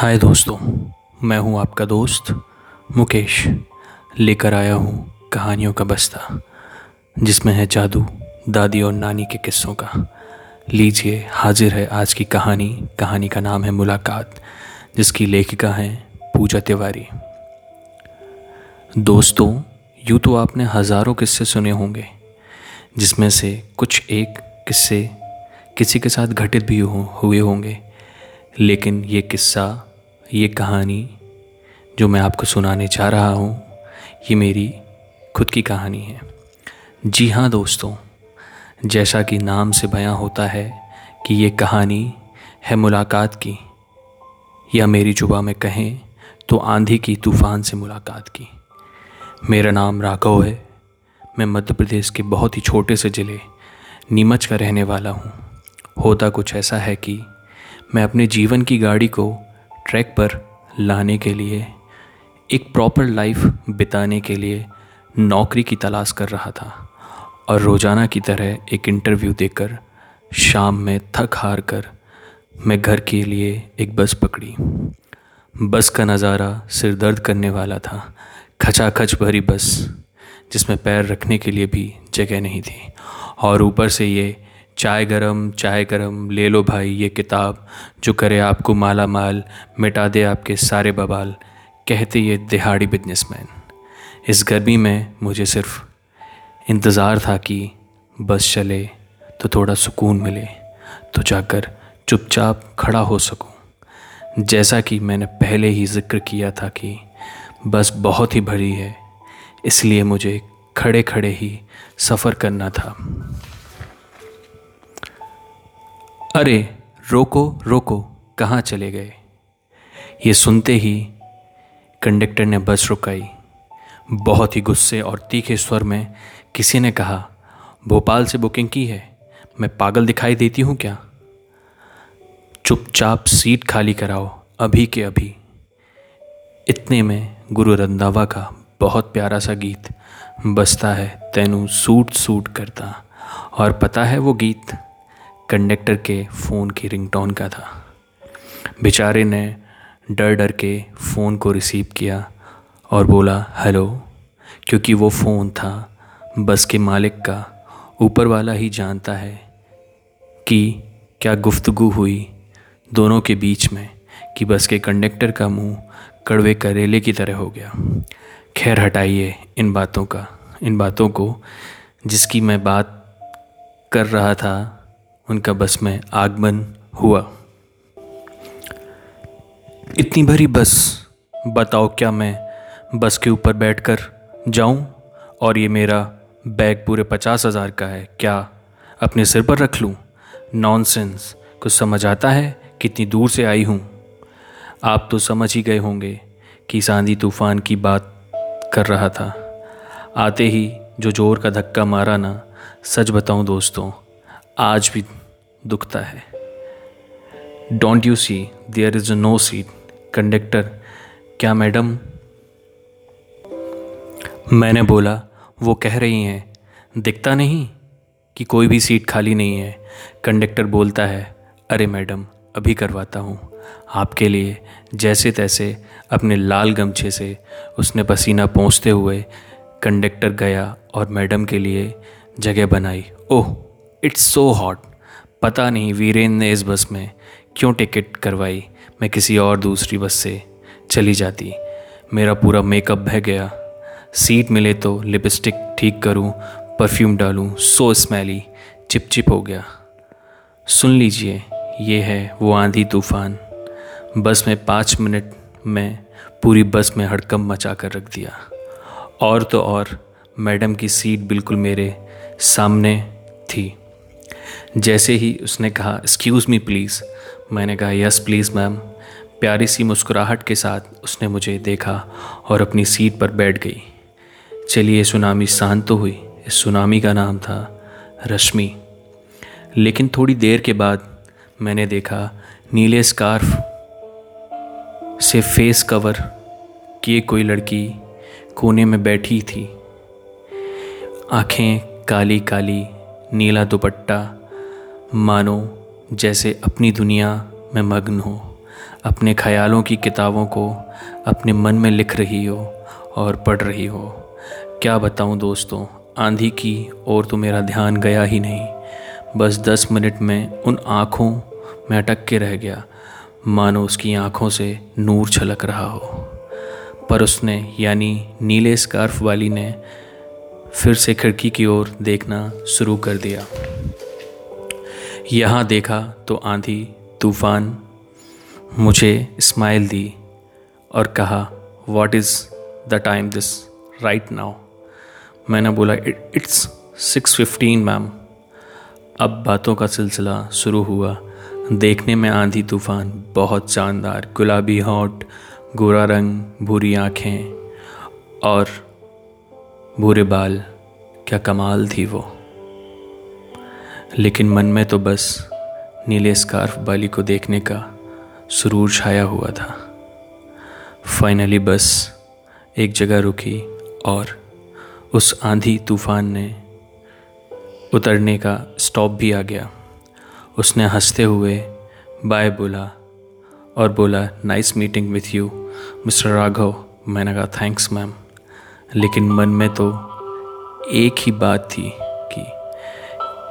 हाय दोस्तों मैं हूँ आपका दोस्त मुकेश। लेकर आया हूँ कहानियों का बस्ता जिसमें है जादू दादी और नानी के किस्सों का। लीजिए हाजिर है आज की कहानी। कहानी का नाम है मुलाकात जिसकी लेखिका हैं पूजा तिवारी। दोस्तों यूँ तो आपने हज़ारों किस्से सुने होंगे जिसमें से कुछ एक किस्से किसी के साथ घटित भी हो, हुए होंगे लेकिन ये किस्सा ये कहानी जो मैं आपको सुनाने जा रहा हूँ, ये मेरी खुद की कहानी है। जी हाँ दोस्तों, जैसा कि नाम से बयां होता है कि ये कहानी है मुलाकात की, या मेरी जुबा में कहें तो आंधी की तूफ़ान से मुलाकात की। मेरा नाम राघव है, मैं मध्य प्रदेश के बहुत ही छोटे से ज़िले नीमच का रहने वाला हूँ। होता कुछ ऐसा है कि मैं अपने जीवन की गाड़ी को ट्रैक पर लाने के लिए, एक प्रॉपर लाइफ बिताने के लिए नौकरी की तलाश कर रहा था और रोज़ाना की तरह एक इंटरव्यू देकर शाम में थक हार कर मैं घर के लिए एक बस पकड़ी। बस का नज़ारा सिर दर्द करने वाला था, खचाखच भरी बस, जिसमें पैर रखने के लिए भी जगह नहीं थी। और ऊपर से ये चाय गरम चाय गरम, ले लो भाई ये किताब, जो करे आपको माला माल मिटा दे आपके सारे बवाल, कहते ये दिहाड़ी बिजनेसमैन। इस गर्मी में मुझे सिर्फ़ इंतज़ार था कि बस चले तो थोड़ा सुकून मिले तो जाकर चुपचाप खड़ा हो सकूँ। जैसा कि मैंने पहले ही ज़िक्र किया था कि बस बहुत ही भरी है, इसलिए मुझे खड़े खड़े ही सफ़र करना था। अरे, रोको रोको, कहाँ चले गए? ये सुनते ही कंडक्टर ने बस रुकाई। बहुत ही गुस्से और तीखे स्वर में किसी ने कहा, भोपाल से बुकिंग की है, मैं पागल दिखाई देती हूँ क्या? चुपचाप सीट खाली कराओ, अभी के अभी। इतने में गुरु रंधावा का बहुत प्यारा सा गीत बसता है, तेनू सूट सूट करता, और पता है वो गीत? कंडक्टर के फ़ोन की रिंगटोन का था। बेचारे ने डर डर के फ़ोन को रिसीव किया और बोला, हेलो। क्योंकि वो फ़ोन था, बस के मालिक का। ऊपर वाला ही जानता है कि क्या गुफ्तगु हुई दोनों के बीच में कि बस के कंडक्टर का मुँह कड़वे करेले की तरह हो गया। खैर, हटाइए इन बातों का, इन बातों को जिसकी मैं बात कर रहा था उनका बस में आगमन हुआ। इतनी भरी बस, बताओ क्या मैं बस के ऊपर बैठकर जाऊँ? और ये मेरा बैग पूरे पचास हज़ार का है, क्या अपने सिर पर रख लूँ? नॉनसेंस कुछ समझ आता है कितनी दूर से आई हूँ? आप तो समझ ही गए होंगे कि सांदी तूफ़ान की बात कर रहा था। आते ही जो ज़ोर का धक्का मारा ना, सच बताऊँ दोस्तों, आज भी दुखता है। Don't you see there is no seat conductor क्या मैडम? मैंने बोला, वो कह रही हैं, दिखता नहीं कि कोई भी सीट खाली नहीं है। कंडक्टर बोलता है, अरे मैडम, अभी करवाता हूँ। आपके लिए जैसे तैसे अपने लाल गमछे से उसने पसीना पहुँचते हुए कंडक्टर गया और मैडम के लिए जगह बनाई। ओह इट्स सो हॉट पता नहीं वीरेन ने इस बस में क्यों टिकट करवाई। मैं किसी और दूसरी बस से चली जाती। मेरा पूरा मेकअप बह गया। सीट मिले तो लिपस्टिक ठीक करूँ, परफ्यूम डालूं, सो स्मेली चिपचिप हो गया। सुन लीजिए ये है वो आंधी तूफ़ान। बस में पाँच मिनट में पूरी बस में हड़कम मचा कर रख दिया। और तो और मैडम की सीट बिल्कुल मेरे सामने थी। जैसे ही उसने कहा एक्सक्यूज़ मी प्लीज़ मैंने कहा यस प्लीज़ मैम प्यारी सी मुस्कुराहट के साथ उसने मुझे देखा और अपनी सीट पर बैठ गई। चलिए, सुनामी शांत तो हुई। इस सुनामी का नाम था रश्मि। लेकिन थोड़ी देर के बाद मैंने देखा, नीले स्कार्फ से फेस कवर किए कोई लड़की कोने में बैठी थी। आँखें काली काली नीला दुपट्टा मानो जैसे अपनी दुनिया में मग्न हो, अपने ख्यालों की किताबों को अपने मन में लिख रही हो और पढ़ रही हो। क्या बताऊँ दोस्तों, आंधी की ओर तो मेरा ध्यान गया ही नहीं। बस दस मिनट में उन आँखों में अटक के रह गया। मानो उसकी आँखों से नूर छलक रहा हो। पर उसने, यानी नीले स्कार्फ वाली ने, फिर से खिड़की की ओर देखना शुरू कर दिया। यहाँ देखा तो आंधी, तूफ़ान मुझे स्माइल दी और कहा what is the time this right now मैंने बोला इट्स सिक्स फिफ्टीन मैम अब बातों का सिलसिला शुरू हुआ। देखने में आंधी, तूफ़ान बहुत शानदार, गुलाबी हॉट, गोरा रंग, भूरी आँखें और भूरे बाल। क्या कमाल थी वो। लेकिन मन में तो बस नीले स्कार्फ बाली को देखने का सुरूर छाया हुआ था। फाइनली बस एक जगह रुकी और उस आंधी तूफ़ान ने उतरने का स्टॉप भी आ गया। उसने हँसते हुए बाय बोला और बोला nice meeting with you mister Raghav मैंने कहा थैंक्स मैम लेकिन मन में तो एक ही बात थी।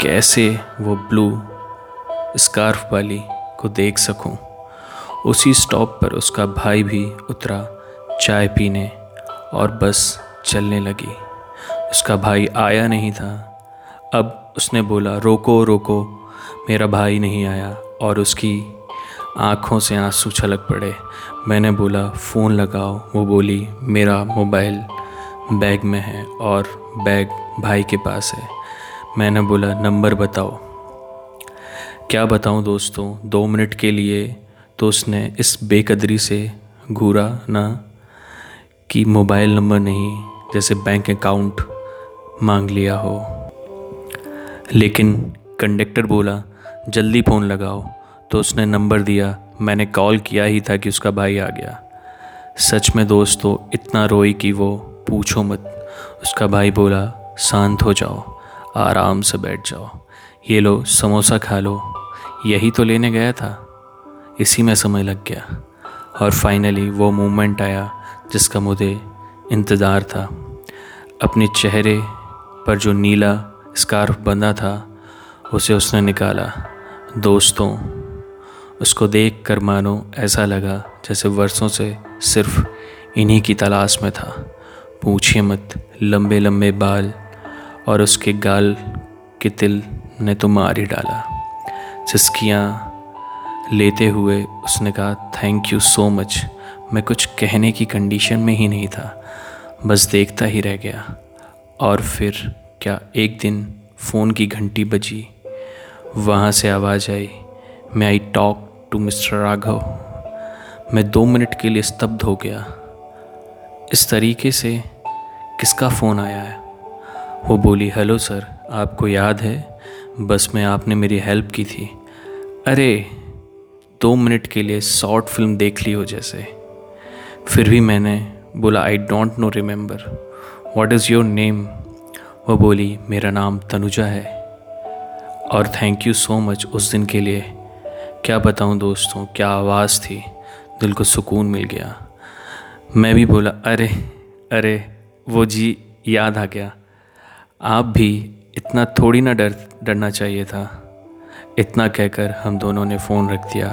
कैसे वो ब्लू स्कार्फ वाली को देख सकूँ। उसी स्टॉप पर उसका भाई भी उतरा चाय पीने और बस चलने लगी। उसका भाई आया नहीं था। अब उसने बोला, रोको रोको, मेरा भाई नहीं आया और उसकी आँखों से आँसू छलक पड़े। मैंने बोला, फ़ोन लगाओ। वो बोली, मेरा मोबाइल बैग में है और बैग भाई के पास है। मैंने बोला, नंबर बताओ। क्या बताऊँ दोस्तों, दो मिनट के लिए तो उसने इस बेकदरी से घूरा ना कि मोबाइल नंबर नहीं, जैसे बैंक अकाउंट मांग लिया हो। लेकिन कंडक्टर बोला, जल्दी फ़ोन लगाओ। तो उसने नंबर दिया। मैंने कॉल किया ही था कि उसका भाई आ गया। सच में दोस्तों, इतना रोई कि वो पूछो मत। उसका भाई बोला, शांत हो जाओ। आराम से बैठ जाओ। ये लो, समोसा खा लो। यही तो लेने गया था। इसी में समय लग गया। और फाइनली वो मोमेंट आया जिसका मुझे इंतज़ार था। अपने चेहरे पर जो नीला स्कार्फ बंधा था, उसे उसने निकाला। दोस्तों, उसको देख कर मानो ऐसा लगा जैसे वर्षों से सिर्फ़ इन्हीं की तलाश में था। पूछिए मत लंबे लंबे बाल और उसके गाल के तिल ने तो मार ही डाला। सिस्कियाँ लेते हुए उसने कहा थैंक यू सो मच मैं कुछ कहने की कंडीशन में ही नहीं था, बस देखता ही रह गया। और फिर क्या एक दिन फ़ोन की घंटी बजी, वहाँ से आवाज़ आई मैं I talk to mister Raghav मैं दो मिनट के लिए स्तब्ध हो गया। इस तरीके से किसका फ़ोन आया है? वो बोली, हेलो सर, आपको याद है? बस में, आपने मेरी हेल्प की थी। अरे, दो मिनट के लिए शॉर्ट फ़िल्म देख ली हो जैसे। फिर भी मैंने बोला I don't know remember what is your name वो बोली, मेरा नाम तनुजा है। और थैंक यू सो मच उस दिन के लिए। क्या बताऊँ दोस्तों, क्या आवाज़ थी? दिल को सुकून मिल गया। मैं भी बोला, अरे अरे, वो जी, याद आ गया। आप भी इतना थोड़ी ना डर, डरना चाहिए था। इतना कहकर हम दोनों ने फ़ोन रख दिया।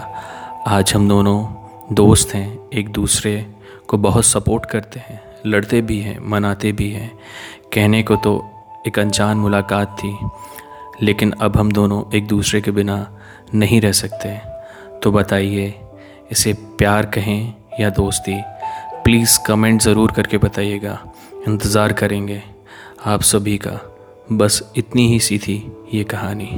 आज हम दोनों दोस्त हैं, एक दूसरे को बहुत सपोर्ट करते हैं, लड़ते भी हैं, मनाते भी हैं। कहने को तो एक अनजान मुलाकात थी, लेकिन अब हम दोनों एक दूसरे के बिना नहीं रह सकते। तो बताइए, इसे प्यार कहें या दोस्ती, प्लीज़ कमेंट ज़रूर करके बताइएगा। इंतज़ार करेंगे। आप सभी का बस इतनी ही सी थी ये कहानी।